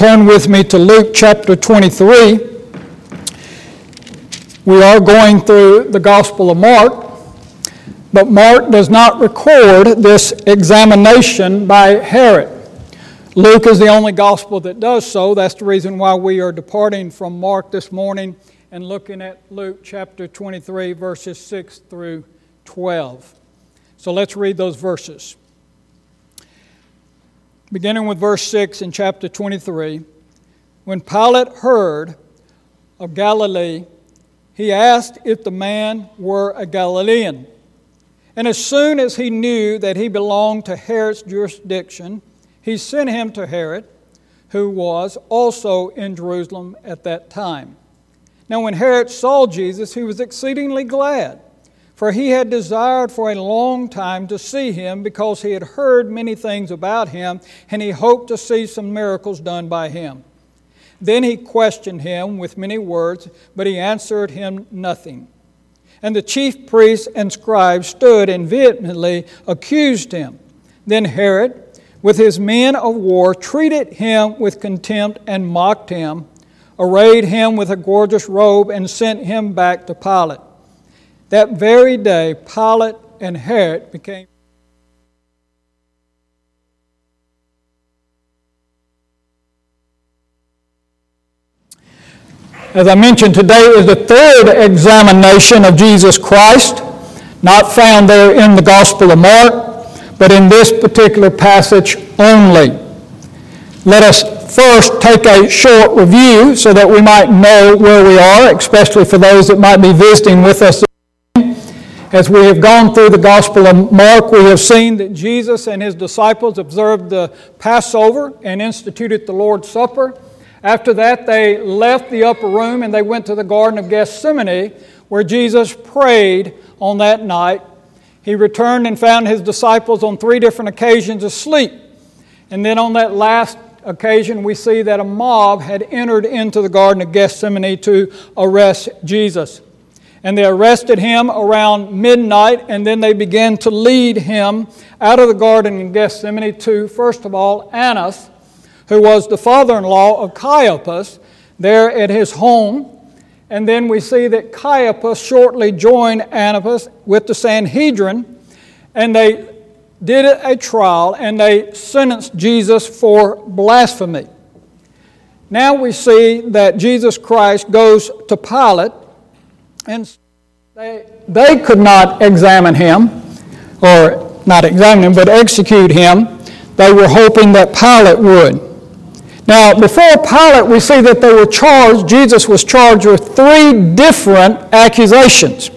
Turn with me to Luke chapter 23. We are going through the Gospel of Mark, but Mark does not record this examination by Herod. Luke is the only gospel that does so. That's the reason why we are departing from Mark this morning and looking at Luke chapter 23, verses 6 through 12. So let's read those verses. Beginning with verse 6 in chapter 23. When Pilate heard of Galilee, he asked if the man were a Galilean. And as soon as he knew that he belonged to Herod's jurisdiction, he sent him to Herod, who was also in Jerusalem at that time. Now, when Herod saw Jesus, he was exceedingly glad for he had desired for a long time to see him because he had heard many things about him, and he hoped to see some miracles done by him. Then he questioned him with many words, but he answered him nothing. And the chief priests and scribes stood and vehemently accused him. Then Herod, with his men of war, treated him with contempt and mocked him, arrayed him with a gorgeous robe, and sent him back to Pilate. That very day, Pilate and Herod became. As I mentioned, today is the third examination of Jesus Christ, not found there in the Gospel of Mark, but in this particular passage only. Let us first take a short review so that we might know where we are, especially for those that might be visiting with us as we have gone through the Gospel of Mark, we have seen that Jesus and his disciples observed the Passover and instituted the Lord's Supper. After that, they left the upper room and they went to the Garden of Gethsemane, where Jesus prayed on that night. He returned and found his disciples on three different occasions asleep. And then on that last occasion, we see that a mob had entered into the Garden of Gethsemane to arrest Jesus. And they arrested him around midnight, and then they began to lead him out of the garden in Gethsemane to, first of all, Annas, who was the father in law of Caiaphas, there at his home. And then we see that Caiaphas shortly joined Annas with the Sanhedrin, and they did a trial and they sentenced Jesus for blasphemy. Now we see that Jesus Christ goes to Pilate and they, they could not examine him, or not examine him, but execute him. They were hoping that Pilate would. Now, before Pilate, we see that they were charged, Jesus was charged with three different accusations.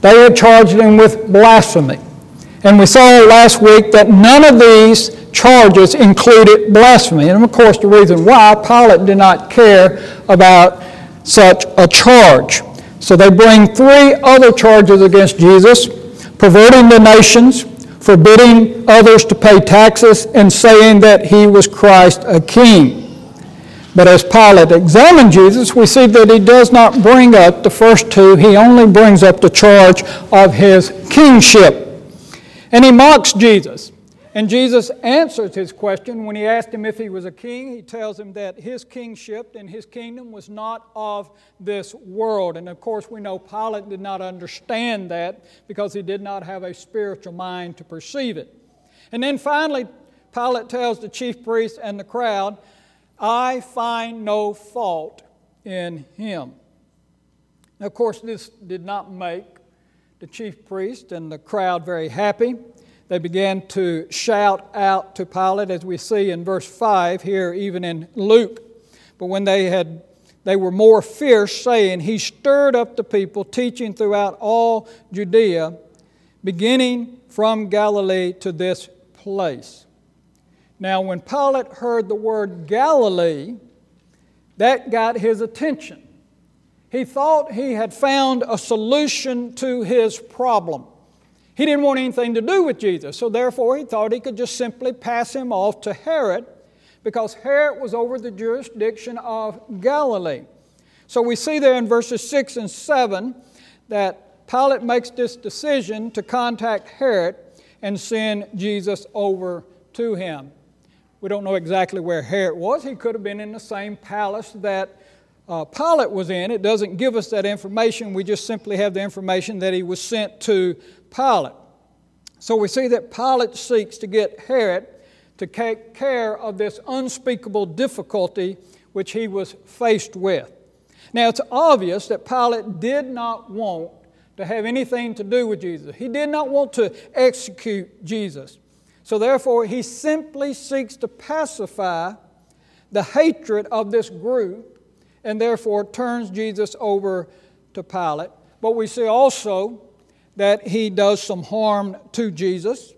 They had charged him with blasphemy. And we saw last week that none of these charges included blasphemy. And of course, the reason why Pilate did not care about such a charge. So they bring three other charges against Jesus perverting the nations, forbidding others to pay taxes, and saying that he was Christ a king. But as Pilate examined Jesus, we see that he does not bring up the first two, he only brings up the charge of his kingship. And he mocks Jesus. And Jesus answers his question when he asked him if he was a king. He tells him that his kingship and his kingdom was not of this world. And of course, we know Pilate did not understand that because he did not have a spiritual mind to perceive it. And then finally, Pilate tells the chief priests and the crowd, I find no fault in him. Of course, this did not make the chief priest and the crowd very happy. They began to shout out to Pilate, as we see in verse 5 here, even in Luke. But when they had they were more fierce, saying, He stirred up the people, teaching throughout all Judea, beginning from Galilee to this place. Now, when Pilate heard the word Galilee, that got his attention. He thought he had found a solution to his problem. He didn't want anything to do with Jesus, so therefore he thought he could just simply pass him off to Herod because Herod was over the jurisdiction of Galilee. So we see there in verses 6 and 7 that Pilate makes this decision to contact Herod and send Jesus over to him. We don't know exactly where Herod was. He could have been in the same palace that uh, Pilate was in. It doesn't give us that information. We just simply have the information that he was sent to Pilate. So we see that Pilate seeks to get Herod to take care of this unspeakable difficulty which he was faced with. Now, it's obvious that Pilate did not want to have anything to do with Jesus. He did not want to execute Jesus. So, therefore, he simply seeks to pacify the hatred of this group and therefore turns Jesus over to Pilate. But we see also that he does some harm to Jesus,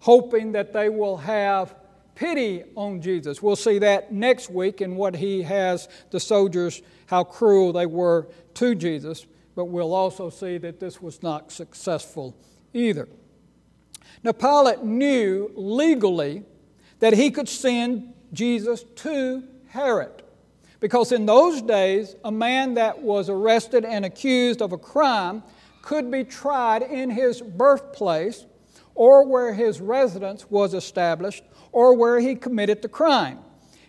hoping that they will have pity on Jesus. We'll see that next week in what he has the soldiers, how cruel they were to Jesus. But we'll also see that this was not successful either. Now, Pilate knew legally that he could send Jesus to Herod. Because in those days, a man that was arrested and accused of a crime could be tried in his birthplace or where his residence was established or where he committed the crime.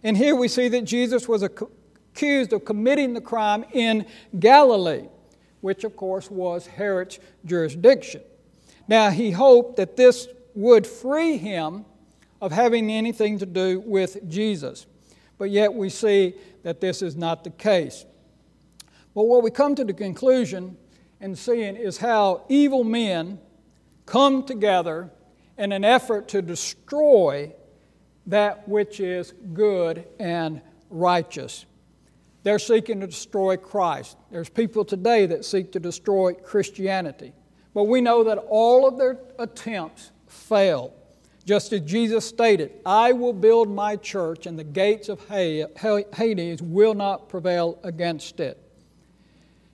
And here we see that Jesus was accused of committing the crime in Galilee, which of course was Herod's jurisdiction. Now, he hoped that this would free him of having anything to do with Jesus. But yet we see that this is not the case. But what we come to the conclusion and seeing is how evil men come together in an effort to destroy that which is good and righteous. They're seeking to destroy Christ. There's people today that seek to destroy Christianity. But we know that all of their attempts fail. Just as Jesus stated, I will build my church, and the gates of Hades will not prevail against it.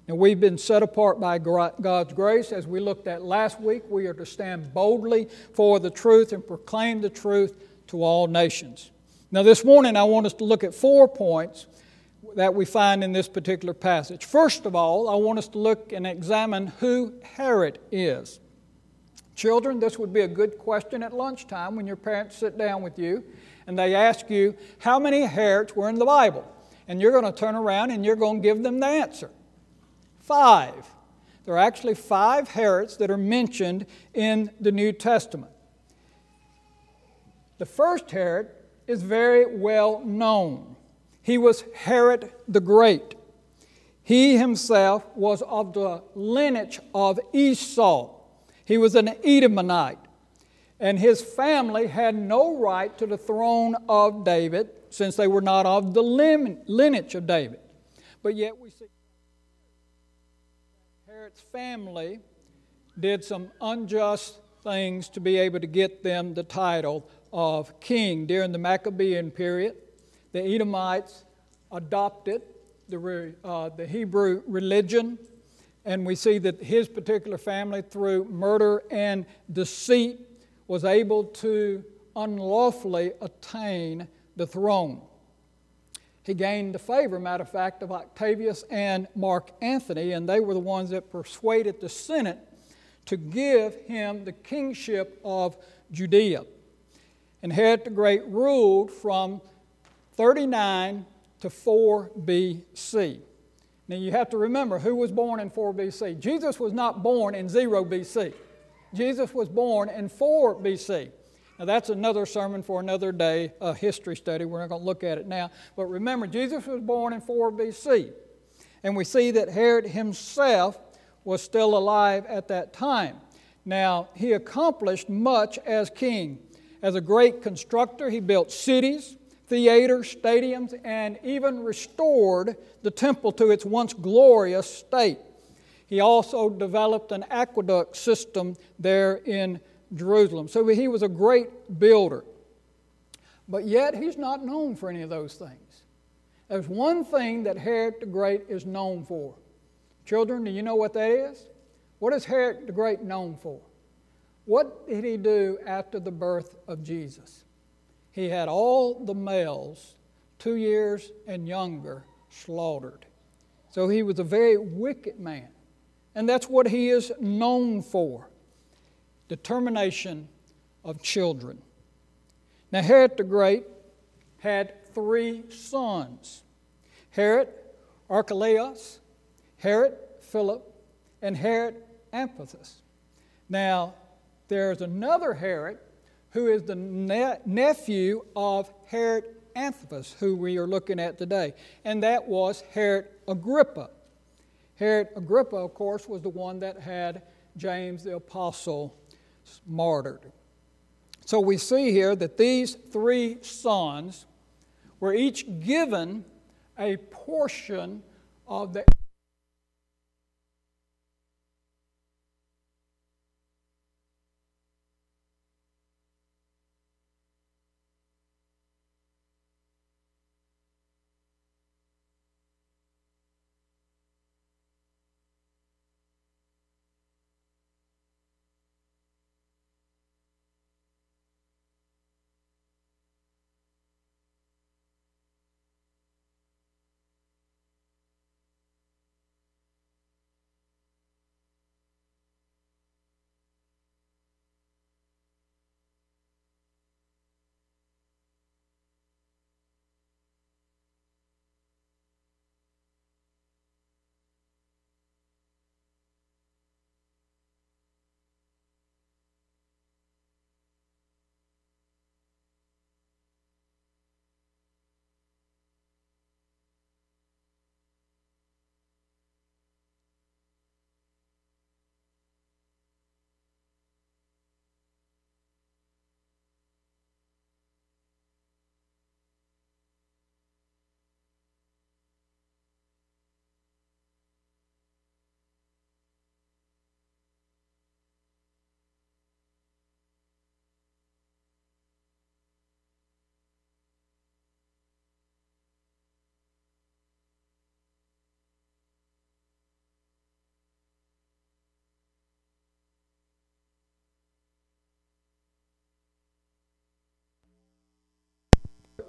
And we've been set apart by God's grace. As we looked at last week, we are to stand boldly for the truth and proclaim the truth to all nations. Now, this morning, I want us to look at four points that we find in this particular passage. First of all, I want us to look and examine who Herod is. Children, this would be a good question at lunchtime when your parents sit down with you and they ask you, How many Herods were in the Bible? And you're going to turn around and you're going to give them the answer. Five. There are actually five Herods that are mentioned in the New Testament. The first Herod is very well known. He was Herod the Great. He himself was of the lineage of Esau. He was an Edomite, and his family had no right to the throne of David since they were not of the lineage of David. But yet we see Herod's family did some unjust things to be able to get them the title of king. During the Maccabean period, the Edomites adopted the, uh, the Hebrew religion, and we see that his particular family, through murder and deceit, was able to unlawfully attain the throne. He gained the favor, matter of fact, of Octavius and Mark Antony, and they were the ones that persuaded the Senate to give him the kingship of Judea. And Herod the Great ruled from 39 to 4 BC. Now you have to remember who was born in 4 BC. Jesus was not born in 0 BC. Jesus was born in 4 BC. Now, that's another sermon for another day, a history study. We're not going to look at it now. But remember, Jesus was born in 4 BC. And we see that Herod himself was still alive at that time. Now, he accomplished much as king. As a great constructor, he built cities, theaters, stadiums, and even restored the temple to its once glorious state. He also developed an aqueduct system there in Jerusalem. So he was a great builder. But yet, he's not known for any of those things. There's one thing that Herod the Great is known for. Children, do you know what that is? What is Herod the Great known for? What did he do after the birth of Jesus? He had all the males, two years and younger, slaughtered. So he was a very wicked man. And that's what he is known for determination of children. Now, Herod the Great had three sons Herod Archelaus, Herod Philip, and Herod Antipas. Now, there's another Herod who is the ne- nephew of Herod Antipas, who we are looking at today, and that was Herod Agrippa. Herod Agrippa, of course, was the one that had James the Apostle martyred. So we see here that these three sons were each given a portion of the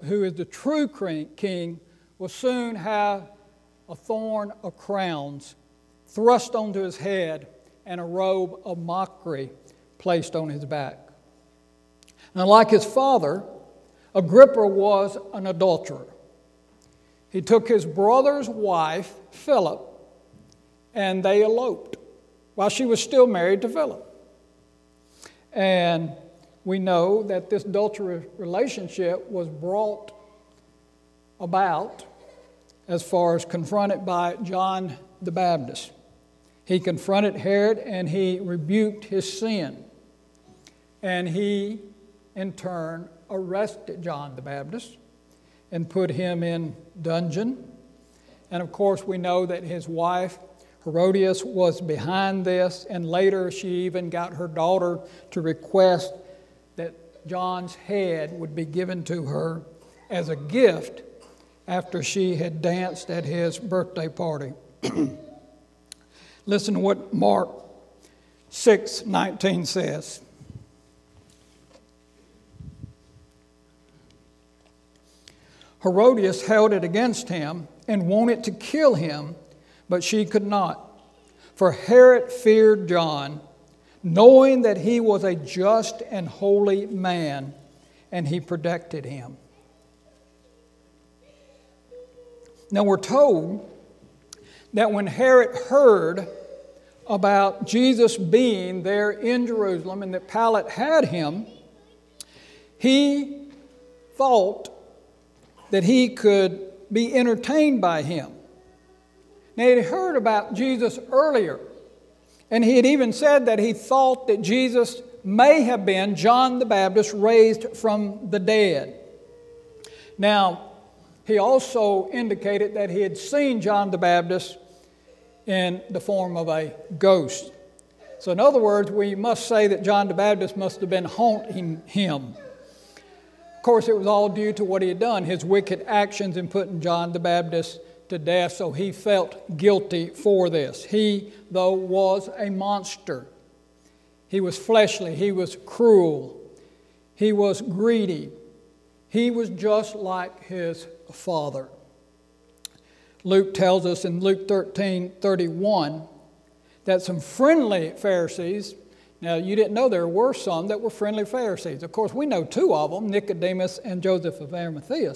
who is the true king, will soon have a thorn of crowns thrust onto his head and a robe of mockery placed on his back. Now, like his father, Agrippa was an adulterer. He took his brother's wife, Philip, and they eloped while she was still married to Philip. And we know that this adulterous relationship was brought about as far as confronted by John the Baptist. He confronted Herod and he rebuked his sin. And he, in turn, arrested John the Baptist and put him in dungeon. And of course, we know that his wife Herodias was behind this, and later she even got her daughter to request John's head would be given to her as a gift after she had danced at his birthday party. Listen to what Mark 6 19 says. Herodias held it against him and wanted to kill him, but she could not. For Herod feared John knowing that he was a just and holy man, and he protected him. Now we're told that when Herod heard about Jesus being there in Jerusalem and that Pilate had him, he thought that he could be entertained by him. Now, he had heard about Jesus earlier and he had even said that he thought that Jesus may have been John the Baptist raised from the dead. Now, he also indicated that he had seen John the Baptist in the form of a ghost. So, in other words, we must say that John the Baptist must have been haunting him. Of course, it was all due to what he had done, his wicked actions in putting John the Baptist to death, so he felt guilty for this. He, though, was a monster. He was fleshly, he was cruel, he was greedy, he was just like his father. Luke tells us in Luke 13 31 that some friendly Pharisees Now, you didn't know there were some that were friendly Pharisees. Of course, we know two of them Nicodemus and Joseph of Arimathea.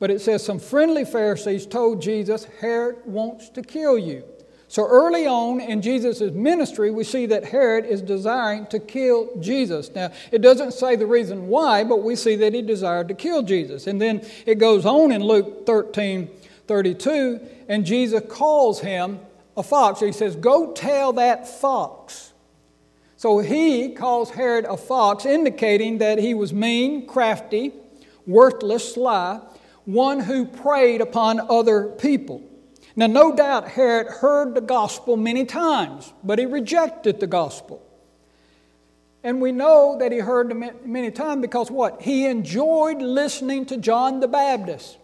But it says some friendly Pharisees told Jesus, Herod wants to kill you. So early on in Jesus' ministry, we see that Herod is desiring to kill Jesus. Now, it doesn't say the reason why, but we see that he desired to kill Jesus. And then it goes on in Luke 13 32, and Jesus calls him a fox. He says, Go tell that fox. So he calls Herod a fox, indicating that he was mean, crafty, worthless, sly, one who preyed upon other people. Now, no doubt Herod heard the gospel many times, but he rejected the gospel. And we know that he heard it many times because what? He enjoyed listening to John the Baptist.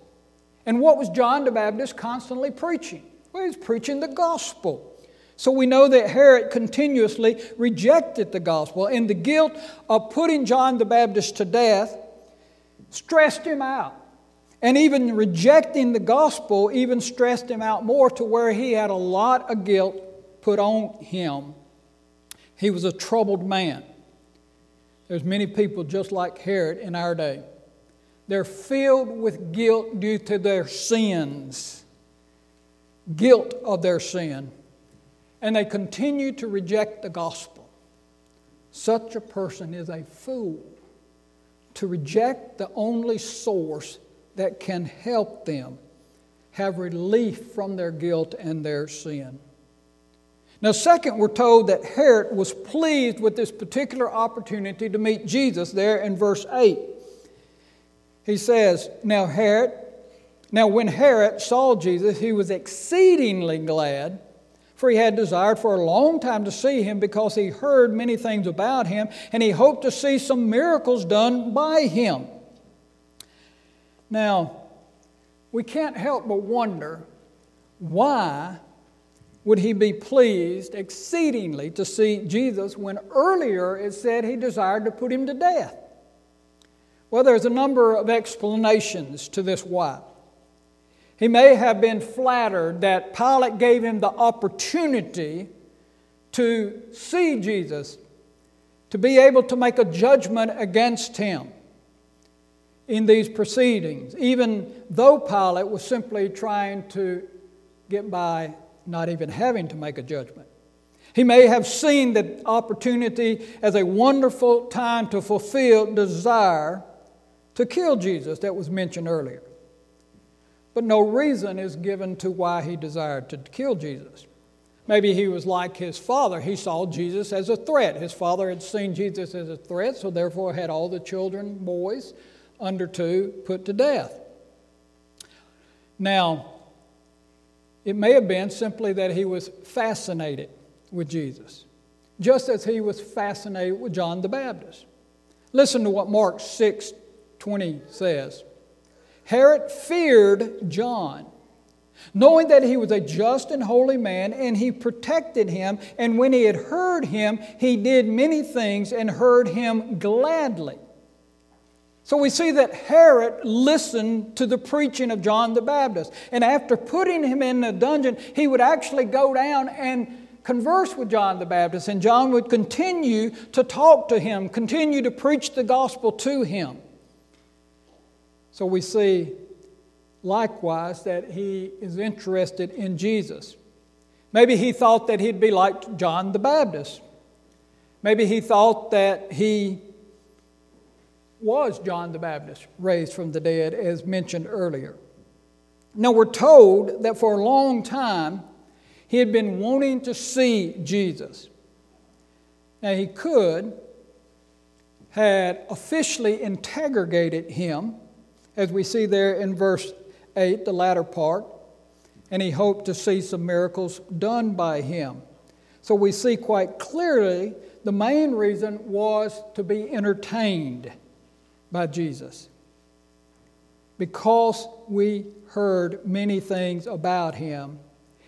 And what was John the Baptist constantly preaching? Well, he was preaching the gospel. So we know that Herod continuously rejected the gospel, and the guilt of putting John the Baptist to death stressed him out. And even rejecting the gospel even stressed him out more to where he had a lot of guilt put on him. He was a troubled man. There's many people just like Herod in our day. They're filled with guilt due to their sins, guilt of their sin, and they continue to reject the gospel. Such a person is a fool to reject the only source that can help them have relief from their guilt and their sin. Now, second, we're told that Herod was pleased with this particular opportunity to meet Jesus there in verse 8. He says, Now, Herod, now when Herod saw Jesus, he was exceedingly glad, for he had desired for a long time to see him because he heard many things about him, and he hoped to see some miracles done by him. Now, we can't help but wonder why would he be pleased exceedingly to see Jesus when earlier it said he desired to put him to death? Well, there's a number of explanations to this why. He may have been flattered that Pilate gave him the opportunity to see Jesus, to be able to make a judgment against him in these proceedings, even though Pilate was simply trying to get by not even having to make a judgment. He may have seen the opportunity as a wonderful time to fulfill desire to kill Jesus that was mentioned earlier. But no reason is given to why he desired to kill Jesus. Maybe he was like his father. He saw Jesus as a threat. His father had seen Jesus as a threat, so therefore had all the children, boys, under two put to death. Now, it may have been simply that he was fascinated with Jesus, just as he was fascinated with John the Baptist. Listen to what Mark 6 20 says. Herod feared John, knowing that he was a just and holy man, and he protected him. And when he had heard him, he did many things and heard him gladly. So we see that Herod listened to the preaching of John the Baptist. And after putting him in the dungeon, he would actually go down and converse with John the Baptist. And John would continue to talk to him, continue to preach the gospel to him. So we see likewise that he is interested in Jesus. Maybe he thought that he'd be like John the Baptist. Maybe he thought that he was John the Baptist raised from the dead, as mentioned earlier. Now, we're told that for a long time he had been wanting to see Jesus. Now, he could had officially interrogated him, as we see there in verse 8, the latter part, and he hoped to see some miracles done by him. So we see quite clearly the main reason was to be entertained by Jesus because we heard many things about him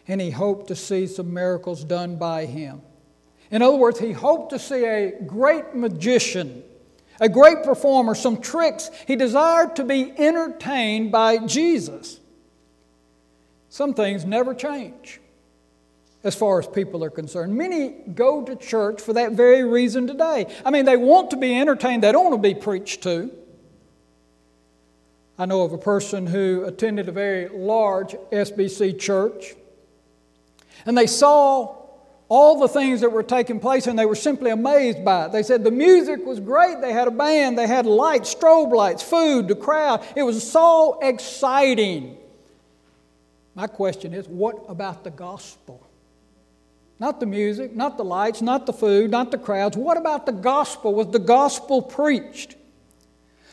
and he hoped to see some miracles done by him. In other words, he hoped to see a great magician, a great performer, some tricks. He desired to be entertained by Jesus. Some things never change. As far as people are concerned. Many go to church for that very reason today. I mean, they want to be entertained, they don't want to be preached to. I know of a person who attended a very large SBC church, and they saw all the things that were taking place, and they were simply amazed by it. They said the music was great. They had a band, they had lights, strobe lights, food, the crowd. It was so exciting. My question is what about the gospel? Not the music, not the lights, not the food, not the crowds. What about the gospel? Was the gospel preached?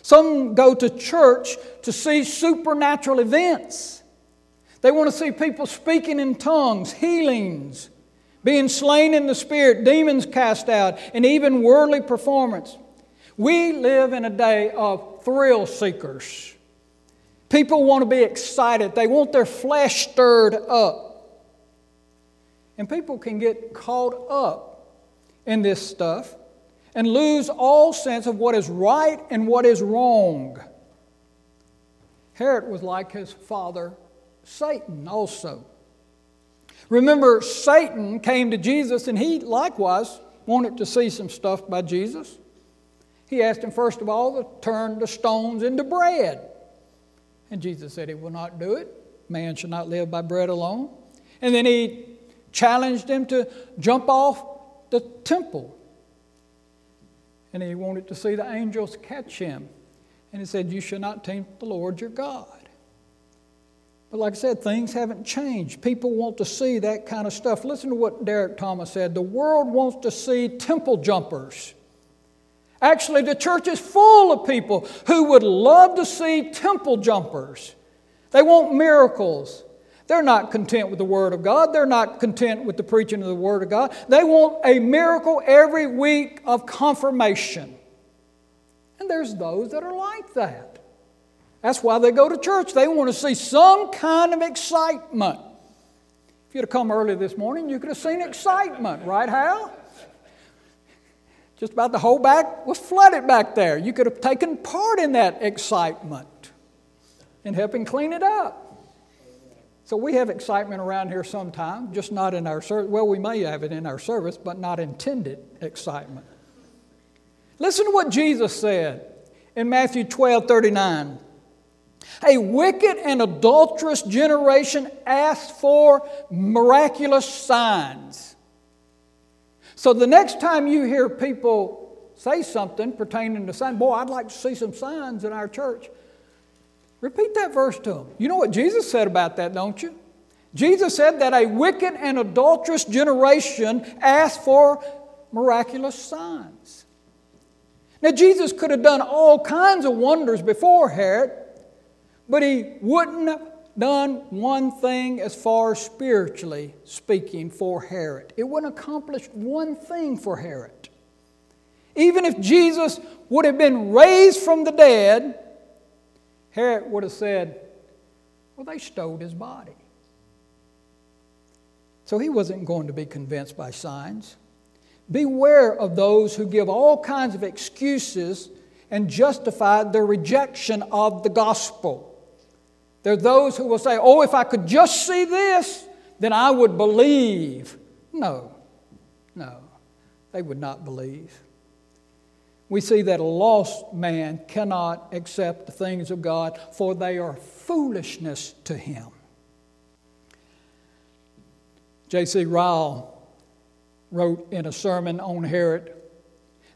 Some go to church to see supernatural events. They want to see people speaking in tongues, healings, being slain in the spirit, demons cast out, and even worldly performance. We live in a day of thrill seekers. People want to be excited, they want their flesh stirred up. And people can get caught up in this stuff and lose all sense of what is right and what is wrong. Herod was like his father, Satan, also. Remember, Satan came to Jesus and he likewise wanted to see some stuff by Jesus. He asked him, first of all, to turn the stones into bread. And Jesus said, He will not do it. Man shall not live by bread alone. And then he challenged him to jump off the temple. And he wanted to see the angels catch him. And he said, You shall not tempt the Lord your God. But like I said, things haven't changed. People want to see that kind of stuff. Listen to what Derek Thomas said. The world wants to see temple jumpers. Actually, the church is full of people who would love to see temple jumpers. They want miracles. They're not content with the Word of God. They're not content with the preaching of the Word of God. They want a miracle every week of confirmation. And there's those that are like that. That's why they go to church. They want to see some kind of excitement. If you'd have come early this morning, you could have seen excitement, right, Hal? Just about the whole back was flooded back there. You could have taken part in that excitement and helping clean it up. So we have excitement around here sometimes, just not in our service. Well, we may have it in our service, but not intended excitement. Listen to what Jesus said in Matthew 12 39. A wicked and adulterous generation asks for miraculous signs. So the next time you hear people say something pertaining to signs, boy, I'd like to see some signs in our church. Repeat that verse to them. You know what Jesus said about that, don't you? Jesus said that a wicked and adulterous generation asked for miraculous signs. Now, Jesus could have done all kinds of wonders before Herod, but he wouldn't have done one thing as far as spiritually speaking for Herod. It wouldn't accomplish one thing for Herod. Even if Jesus would have been raised from the dead, Herod would have said, Well, they stole his body. So he wasn't going to be convinced by signs. Beware of those who give all kinds of excuses and justify their rejection of the gospel. There are those who will say, Oh, if I could just see this, then I would believe. No, no, they would not believe. We see that a lost man cannot accept the things of God, for they are foolishness to him. J.C. Ryle wrote in a sermon on Herod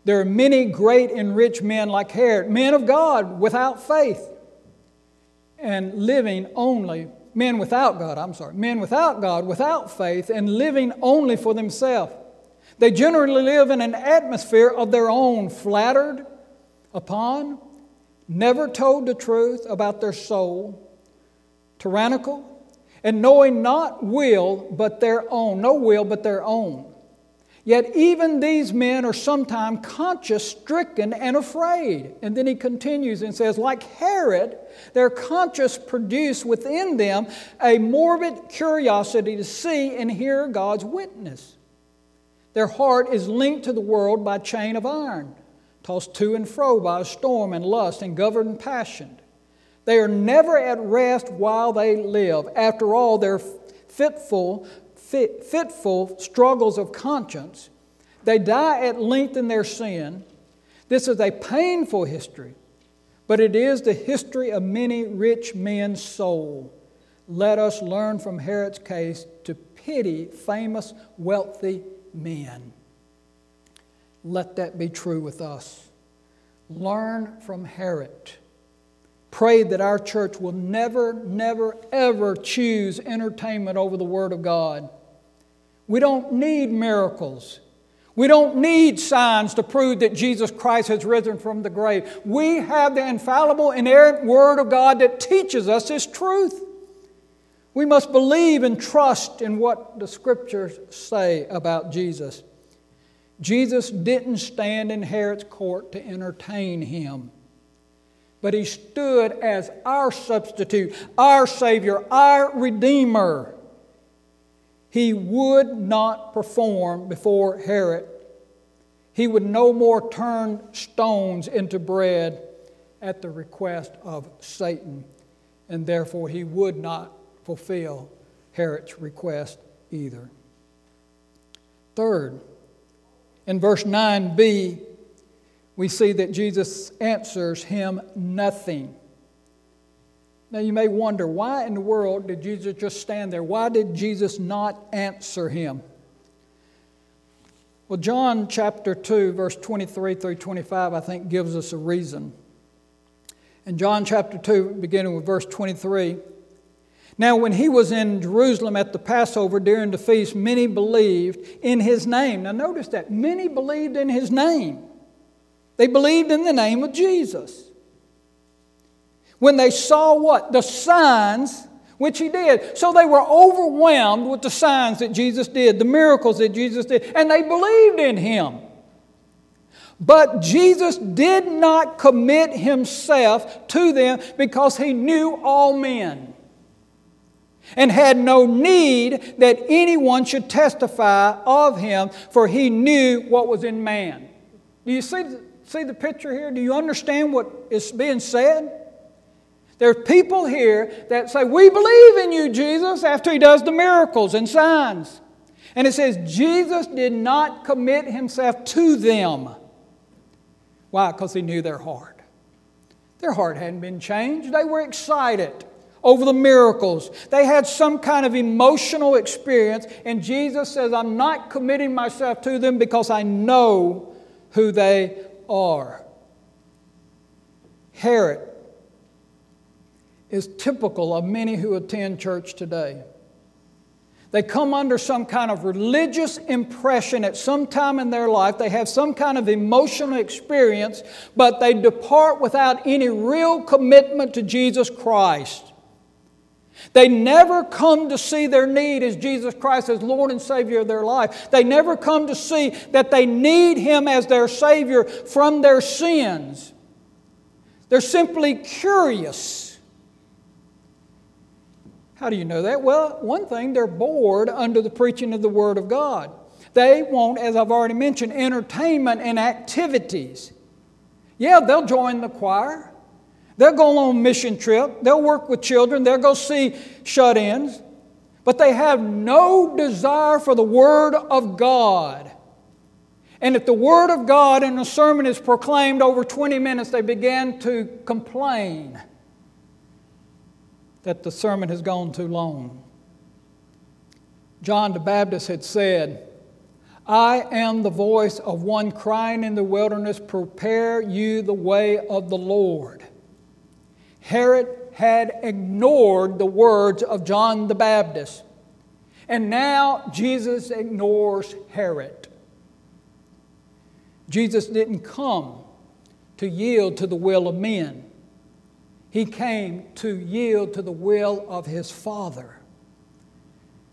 There are many great and rich men like Herod, men of God without faith and living only, men without God, I'm sorry, men without God, without faith, and living only for themselves. They generally live in an atmosphere of their own, flattered upon, never told the truth about their soul, tyrannical, and knowing not will but their own, no will but their own. Yet even these men are sometimes conscience stricken and afraid. And then he continues and says, like Herod, their conscience produced within them a morbid curiosity to see and hear God's witness. Their heart is linked to the world by chain of iron, tossed to and fro by a storm and lust and governed passion. They are never at rest while they live. After all, they're fitful fit, fitful struggles of conscience. They die at length in their sin. This is a painful history, but it is the history of many rich men's soul. Let us learn from Herod's case to pity famous, wealthy men. Let that be true with us. Learn from Herod. Pray that our church will never, never, ever choose entertainment over the Word of God. We don't need miracles. We don't need signs to prove that Jesus Christ has risen from the grave. We have the infallible, inerrant Word of God that teaches us this truth. We must believe and trust in what the Scriptures say about Jesus. Jesus didn't stand in Herod's court to entertain him, but he stood as our substitute, our Savior, our Redeemer. He would not perform before Herod. He would no more turn stones into bread at the request of Satan, and therefore he would not fulfill Herod's request either. Third, in verse 9b, we see that Jesus answers him nothing. Now you may wonder, why in the world did Jesus just stand there? Why did Jesus not answer him? Well, John chapter 2, verse 23 through 25, I think gives us a reason. In John chapter 2, beginning with verse 23, now, when he was in Jerusalem at the Passover during the feast, many believed in his name. Now, notice that. Many believed in his name. They believed in the name of Jesus. When they saw what? The signs which he did. So they were overwhelmed with the signs that Jesus did, the miracles that Jesus did, and they believed in him. But Jesus did not commit himself to them because he knew all men and had no need that anyone should testify of him, for he knew what was in man. Do you see, see the picture here? Do you understand what is being said? There are people here that say, We believe in you, Jesus, after he does the miracles and signs. And it says, Jesus did not commit himself to them. Why? Because he knew their heart. Their heart hadn't been changed, they were excited over the miracles. They had some kind of emotional experience, and Jesus says, I'm not committing myself to them because I know who they are. Herod is typical of many who attend church today. They come under some kind of religious impression at some time in their life. They have some kind of emotional experience, but they depart without any real commitment to Jesus Christ. They never come to see their need as Jesus Christ as Lord and Savior of their life. They never come to see that they need Him as their Savior from their sins. They're simply curious. How do you know that? Well, one thing, they're bored under the preaching of the Word of God. They want, as I've already mentioned, entertainment and activities. Yeah, they'll join the choir. They'll go on a mission trip. They'll work with children. They'll go see shut ins. But they have no desire for the Word of God. And if the Word of God in a sermon is proclaimed over 20 minutes, they begin to complain that the sermon has gone too long. John the Baptist had said, I am the voice of one crying in the wilderness, prepare you the way of the Lord. Herod had ignored the words of John the Baptist. And now Jesus ignores Herod. Jesus didn't come to yield to the will of men, he came to yield to the will of his Father.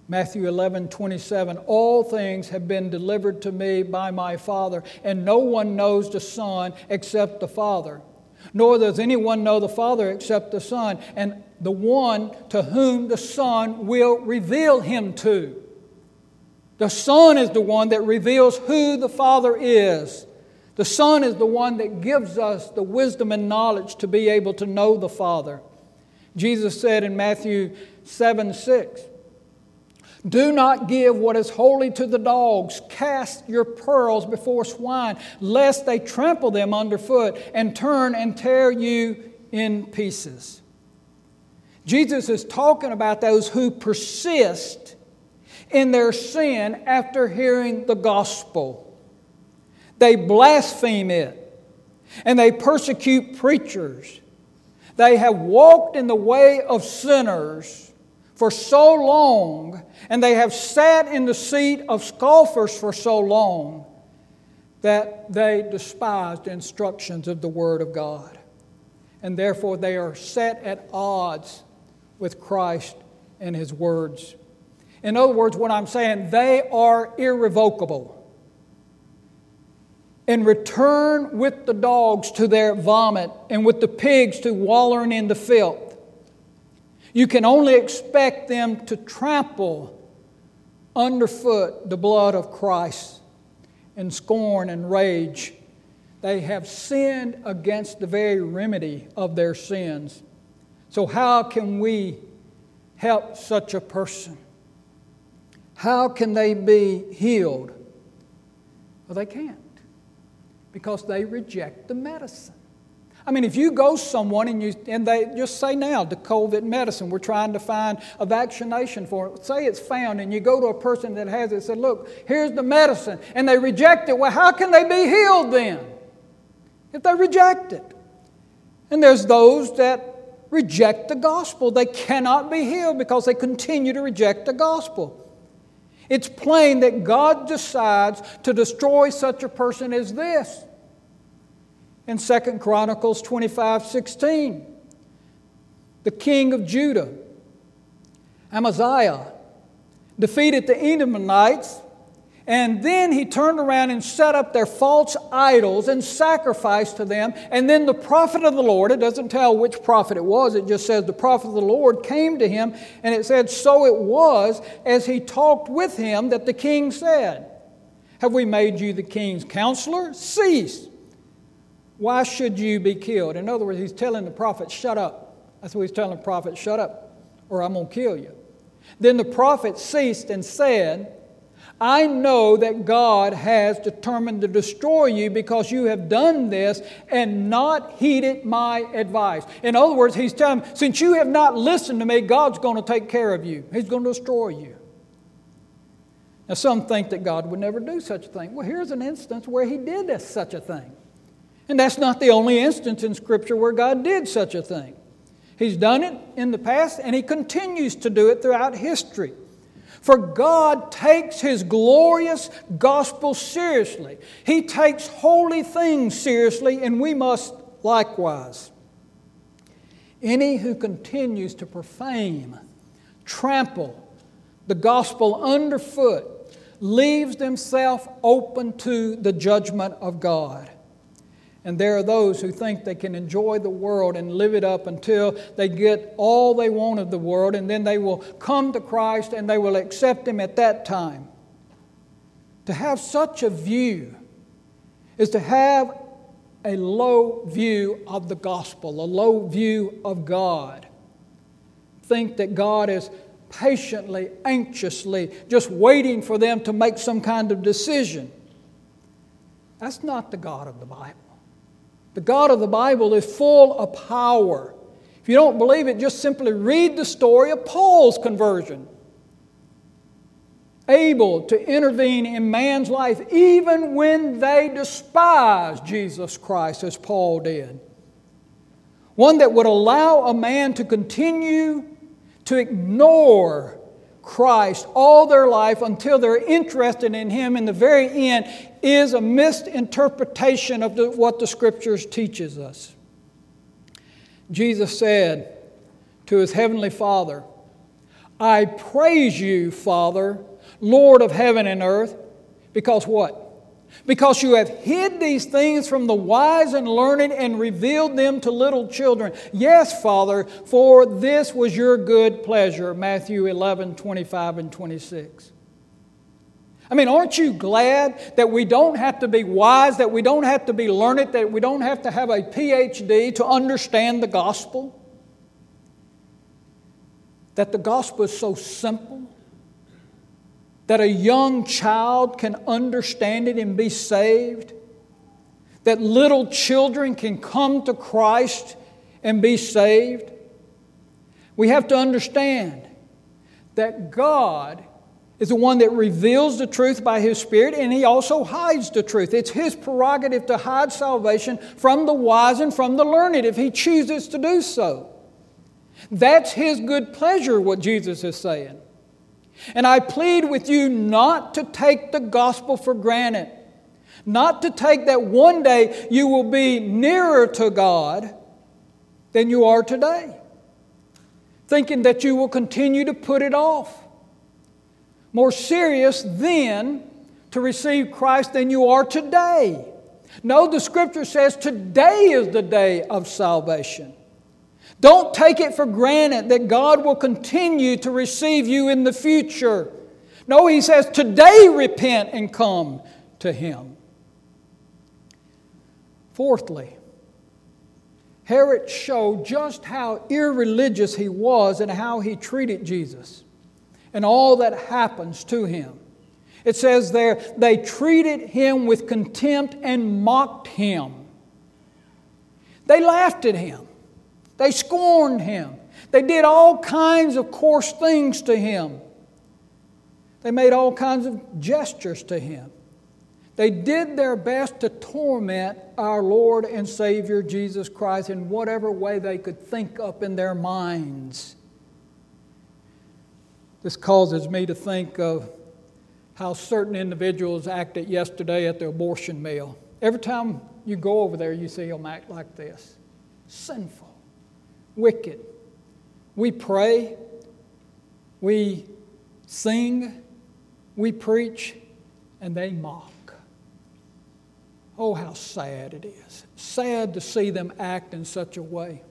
Matthew 11, 27, all things have been delivered to me by my Father, and no one knows the Son except the Father nor does anyone know the Father except the Son, and the one to whom the Son will reveal him to. The Son is the one that reveals who the Father is. The Son is the one that gives us the wisdom and knowledge to be able to know the Father. Jesus said in Matthew 7 6, Do not give what is holy to the dogs. Cast your pearls before swine, lest they trample them underfoot and turn and tear you in pieces. Jesus is talking about those who persist in their sin after hearing the gospel. They blaspheme it and they persecute preachers. They have walked in the way of sinners for so long, and they have sat in the seat of scoffers for so long that they despise the instructions of the Word of God. And therefore, they are set at odds with Christ and His words. In other words, what I'm saying, they are irrevocable. And return with the dogs to their vomit and with the pigs to wallowing in the filth. You can only expect them to trample underfoot the blood of Christ in scorn and rage. They have sinned against the very remedy of their sins. So, how can we help such a person? How can they be healed? Well, they can't because they reject the medicine. I mean, if you go someone and you and they just say now the COVID medicine, we're trying to find a vaccination for it. Say it's found, and you go to a person that has it, and say, "Look, here's the medicine," and they reject it. Well, how can they be healed then? If they reject it, and there's those that reject the gospel. They cannot be healed because they continue to reject the gospel. It's plain that God decides to destroy such a person as this. In 2 Chronicles 25 16, the king of Judah, Amaziah, defeated the Edomites and then he turned around and set up their false idols and sacrificed to them. And then the prophet of the Lord, it doesn't tell which prophet it was, it just says the prophet of the Lord came to him, and it said, So it was as he talked with him that the king said, Have we made you the king's counselor? Cease. Why should you be killed? In other words, he's telling the prophet, Shut up. That's what he's telling the prophet, Shut up, or I'm going to kill you. Then the prophet ceased and said, I know that God has determined to destroy you because you have done this and not heeded my advice. In other words, he's telling since you have not listened to me, God's going to take care of you. He's going to destroy you. Now, some think that God would never do such a thing. Well, here's an instance where he did such a thing. And that's not the only instance in Scripture where God did such a thing. He's done it in the past, and he continues to do it throughout history. For God takes His glorious gospel seriously. He takes holy things seriously, and we must likewise. Any who continues to profane, trample the gospel underfoot, leaves themselves open to the judgment of God. And there are those who think they can enjoy the world and live it up until they get all they want of the world, and then they will come to Christ and they will accept Him at that time. To have such a view is to have a low view of the gospel, a low view of God. Think that God is patiently, anxiously, just waiting for them to make some kind of decision. That's not the God of the Bible. The God of the Bible is full of power. If you don't believe it, just simply read the story of Paul's conversion. Able to intervene in man's life even when they despise Jesus Christ, as Paul did. One that would allow a man to continue to ignore Christ all their life until they're interested in Him in the very end is a misinterpretation of the, what the Scriptures teaches us. Jesus said to His Heavenly Father, I praise you, Father, Lord of heaven and earth, because what? Because you have hid these things from the wise and learned and revealed them to little children. Yes, Father, for this was your good pleasure. Matthew 11, 25 and 26. I mean, aren't you glad that we don't have to be wise, that we don't have to be learned, that we don't have to have a PhD to understand the gospel? That the gospel is so simple that a young child can understand it and be saved, that little children can come to Christ and be saved. We have to understand that God is the one that reveals the truth by His Spirit, and He also hides the truth. It's His prerogative to hide salvation from the wise and from the learned if He chooses to do so. That's His good pleasure, what Jesus is saying. And I plead with you not to take the gospel for granted, not to take that one day you will be nearer to God than you are today, thinking that you will continue to put it off. More serious then to receive Christ than you are today. No, the scripture says today is the day of salvation. Don't take it for granted that God will continue to receive you in the future. No, he says, today repent and come to him. Fourthly, Herod showed just how irreligious he was and how he treated Jesus and all that happens to him. It says there, they treated him with contempt and mocked him. They laughed at him. They scorned him. They did all kinds of coarse things to him. They made all kinds of gestures to him. They did their best to torment our Lord and Savior Jesus Christ in whatever way they could think up in their minds. This causes me to think of how certain individuals acted yesterday at the abortion mill. Every time you go over there, you see them act like this sinful wicked. We pray, we sing, we preach, and they mock. Oh, how sad it is. Sad to see them act in such a way.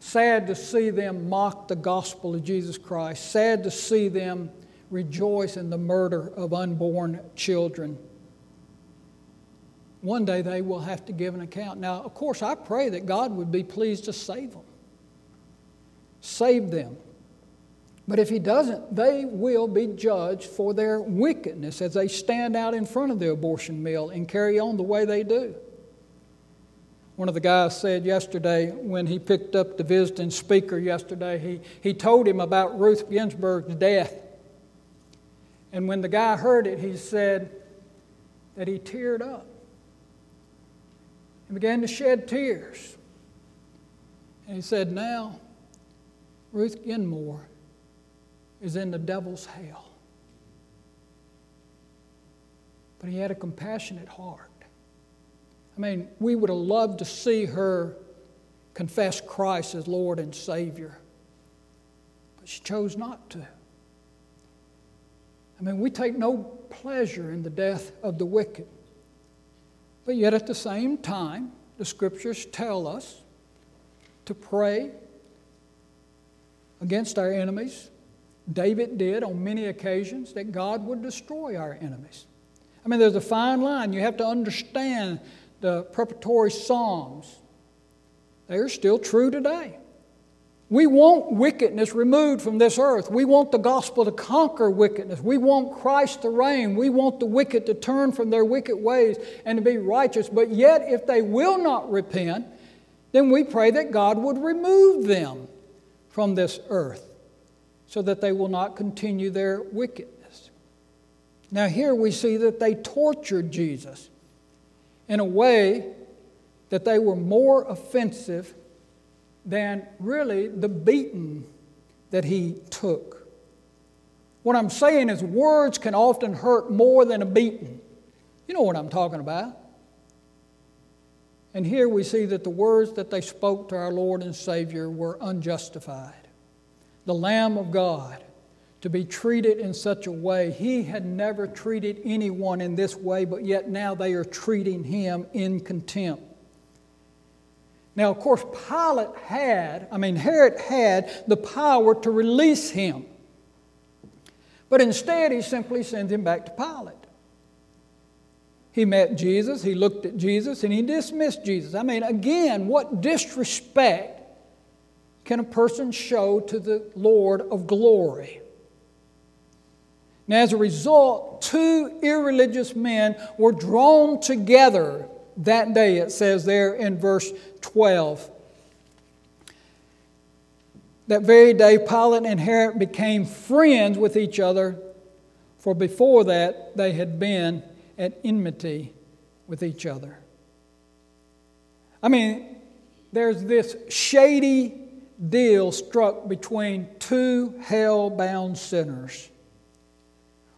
Sad to see them mock the gospel of Jesus Christ. Sad to see them rejoice in the murder of unborn children. One day they will have to give an account. Now, of course, I pray that God would be pleased to save them save them. But if he doesn't, they will be judged for their wickedness as they stand out in front of the abortion mill and carry on the way they do. One of the guys said yesterday when he picked up the visiting speaker yesterday, he, he told him about Ruth Ginsburg's death. And when the guy heard it, he said that he teared up and began to shed tears. And he said, Now Ruth Ginmore is in the devil's hell. But he had a compassionate heart. I mean, we would have loved to see her confess Christ as Lord and Savior, but she chose not to. I mean, we take no pleasure in the death of the wicked. But yet, at the same time, the scriptures tell us to pray against our enemies. David did on many occasions that God would destroy our enemies. I mean, there's a fine line. You have to understand the imprecatory Psalms. They are still true today. We want wickedness removed from this earth. We want the gospel to conquer wickedness. We want Christ to reign. We want the wicked to turn from their wicked ways and to be righteous. But yet, if they will not repent, then we pray that God would remove them from this earth so that they will not continue their wickedness. Now, here we see that they tortured Jesus in a way that they were more offensive than really the beating that he took. What I'm saying is, words can often hurt more than a beating. You know what I'm talking about. And here we see that the words that they spoke to our Lord and Savior were unjustified. The Lamb of God to be treated in such a way. He had never treated anyone in this way, but yet now they are treating him in contempt. Now, of course, Pilate had, I mean, Herod had the power to release him. But instead, he simply sends him back to Pilate. He met Jesus, he looked at Jesus, and he dismissed Jesus. I mean, again, what disrespect can a person show to the Lord of glory? And as a result, two irreligious men were drawn together that day, it says there in verse 12. That very day, Pilate and Herod became friends with each other, for before that, they had been at enmity with each other. I mean, there's this shady deal struck between two hell bound sinners.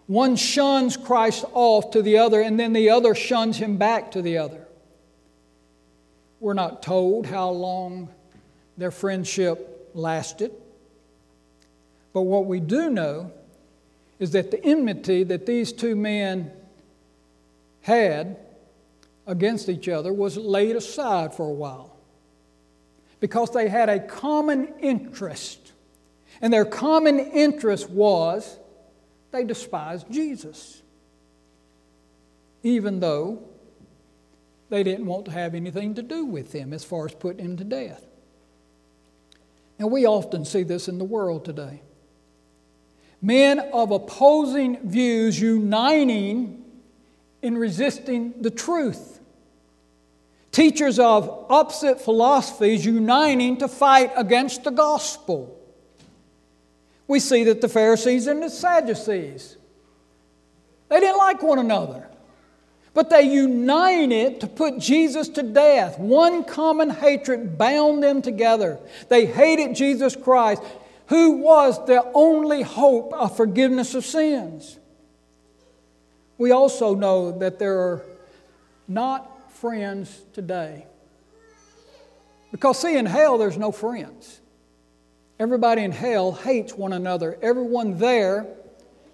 One shuns Christ off to the other, and then the other shuns him back to the other. We're not told how long their friendship lasted. But what we do know is that the enmity that these two men had against each other was laid aside for a while because they had a common interest. And their common interest was they despised Jesus, even though they didn't want to have anything to do with him as far as putting him to death. Now, we often see this in the world today. Men of opposing views uniting in resisting the truth. Teachers of opposite philosophies uniting to fight against the gospel. We see that the Pharisees and the Sadducees, they didn't like one another. But they united to put Jesus to death. One common hatred bound them together. They hated Jesus Christ, who was their only hope of forgiveness of sins. We also know that there are not friends today. Because, see, in hell, there's no friends. Everybody in hell hates one another. Everyone there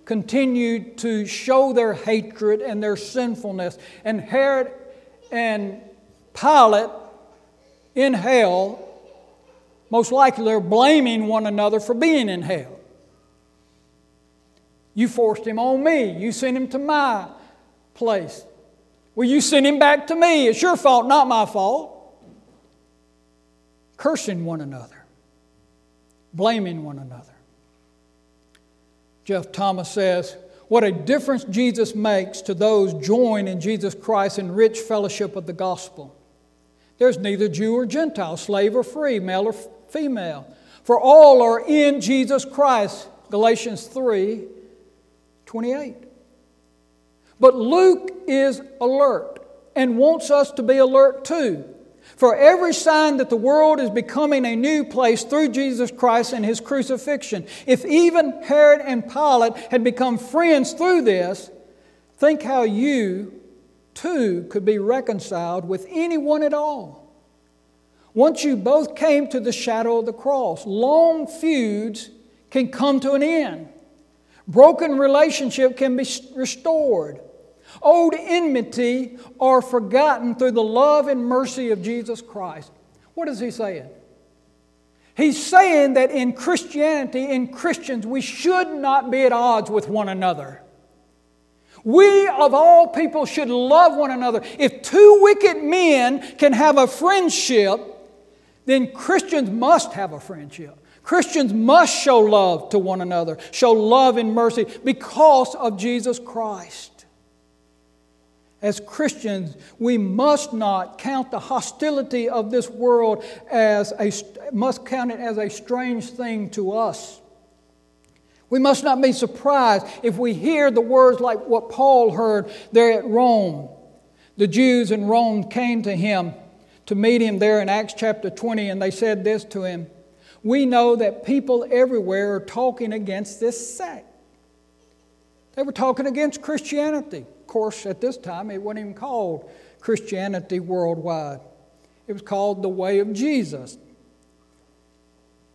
continued to show their hatred and their sinfulness. And Herod and Pilate in hell, most likely they're blaming one another for being in hell. You forced him on me. You sent him to my place. Well, you sent him back to me. It's your fault, not my fault. Cursing one another, blaming one another. Geoff Thomas says, What a difference Jesus makes to those joined in Jesus Christ in rich fellowship of the gospel. There's neither Jew or Gentile, slave or free, male or female, for all are in Jesus Christ. Galatians 3 28. But Luke is alert and wants us to be alert too. For every sign that the world is becoming a new place through Jesus Christ and his crucifixion, if even Herod and Pilate had become friends through this, think how you too could be reconciled with anyone at all. Once you both came to the shadow of the cross, long feuds can come to an end. Broken relationship can be restored. Old enmity are forgotten through the love and mercy of Jesus Christ. What is he saying? He's saying that in Christianity, in Christians, we should not be at odds with one another. We, of all people, should love one another. If two wicked men can have a friendship, then Christians must have a friendship. Christians must show love to one another, show love and mercy because of Jesus Christ. As Christians, we must not count the hostility of this world as a, must count it as a strange thing to us. We must not be surprised if we hear the words like what Paul heard there at Rome. The Jews in Rome came to him to meet him there in Acts chapter 20, and they said this to him We know that people everywhere are talking against this sect. They were talking against Christianity Of course, at this time, it wasn't even called Christianity worldwide, it was called the way of Jesus.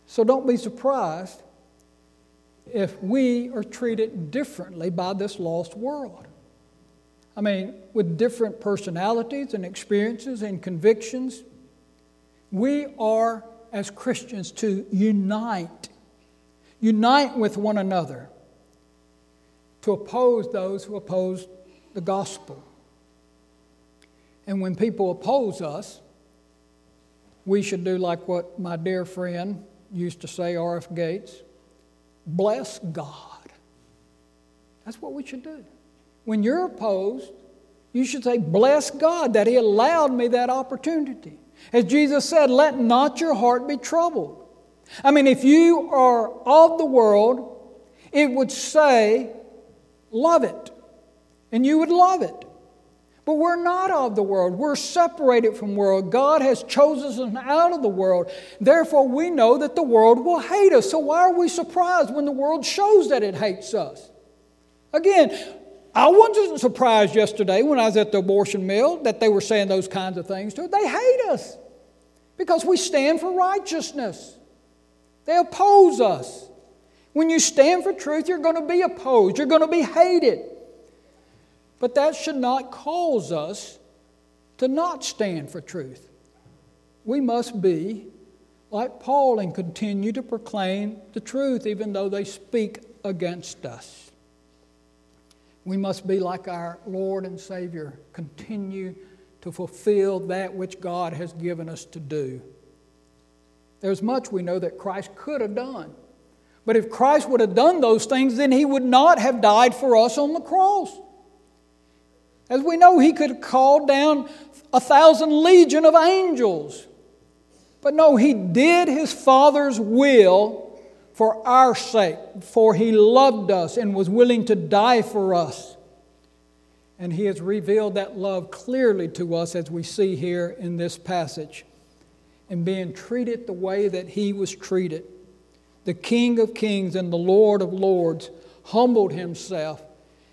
So don't be surprised if we are treated differently by this lost world. I mean, with different personalities and experiences and convictions, we are, as Christians, to unite. Unite with one another to oppose those who oppose the gospel. And when people oppose us, we should do like what my dear friend used to say, R.F. Gates bless God. That's what we should do. When you're opposed, you should say, Bless God that He allowed me that opportunity. As Jesus said, Let not your heart be troubled. I mean, if you are of the world, it would say, Love it. And you would love it. But we're not of the world. We're separated from world. God has chosen us out of the world. Therefore, we know that the world will hate us. So why are we surprised when the world shows that it hates us? Again, I wasn't surprised yesterday when I was at the abortion mill that they were saying those kinds of things to us. They hate us because we stand for righteousness. They oppose us. When you stand for truth, you're going to be opposed, you're going to be hated. But that should not cause us to not stand for truth. We must be like Paul and continue to proclaim the truth even though they speak against us. We must be like our Lord and Savior, continue to fulfill that which God has given us to do. There's much we know that Christ could have done. But if Christ would have done those things, then he would not have died for us on the cross. As we know, he could call down a thousand legion of angels. But no, he did his Father's will for our sake, for he loved us and was willing to die for us. And he has revealed that love clearly to us as we see here in this passage. And being treated the way that he was treated, the King of kings and the Lord of lords humbled himself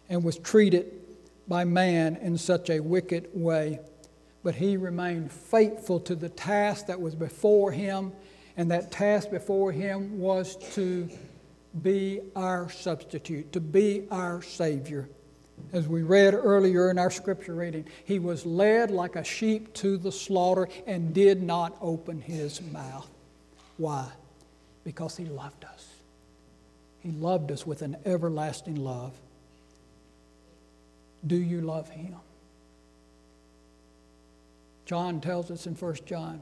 and was treated by man in such a wicked way. But he remained faithful to the task that was before him, and that task before him was to be our substitute, to be our Savior. As we read earlier in our scripture reading, he was led like a sheep to the slaughter and did not open his mouth. Why? Because he loved us. He loved us with an everlasting love. Do you love him? John tells us in 1 John,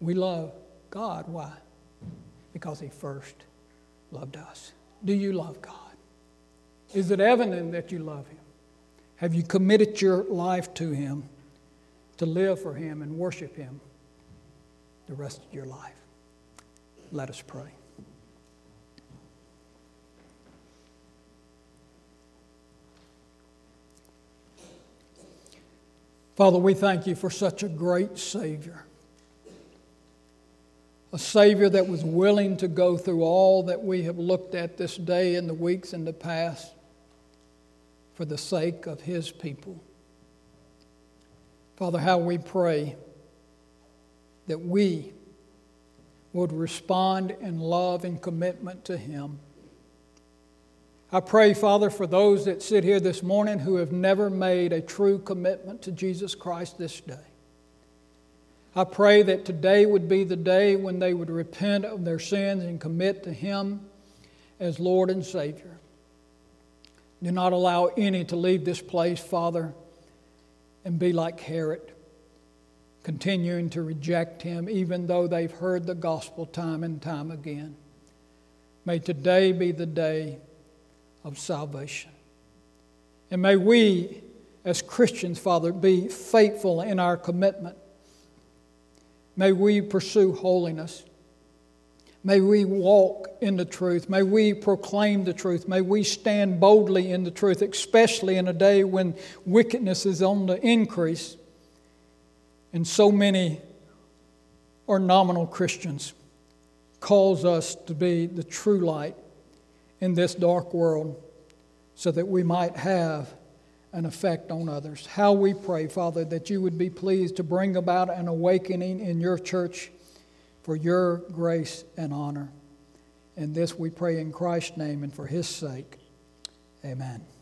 we love God. Why? Because he first loved us. Do you love God? Is it evident that you love him? Have you committed your life to him to live for him and worship him the rest of your life? Let us pray. Father, we thank you for such a great Savior. A Savior that was willing to go through all that we have looked at this day and the weeks in the past for the sake of His people. Father, how we pray that we would respond in love and commitment to Him. I pray, Father, for those that sit here this morning who have never made a true commitment to Jesus Christ this day. I pray that today would be the day when they would repent of their sins and commit to Him as Lord and Savior. Do not allow any to leave this place, Father, and be like Herod, continuing to reject Him even though they've heard the gospel time and time again. May today be the day of salvation. And may we, as Christians, Father, be faithful in our commitment. May we pursue holiness. May we walk in the truth. May we proclaim the truth. May we stand boldly in the truth, especially in a day when wickedness is on the increase and so many are nominal Christians. Calls us to be the true light in this dark world so that we might have an effect on others. How we pray, Father, that you would be pleased to bring about an awakening in your church for your grace and honor. And this we pray in Christ's name and for his sake. Amen.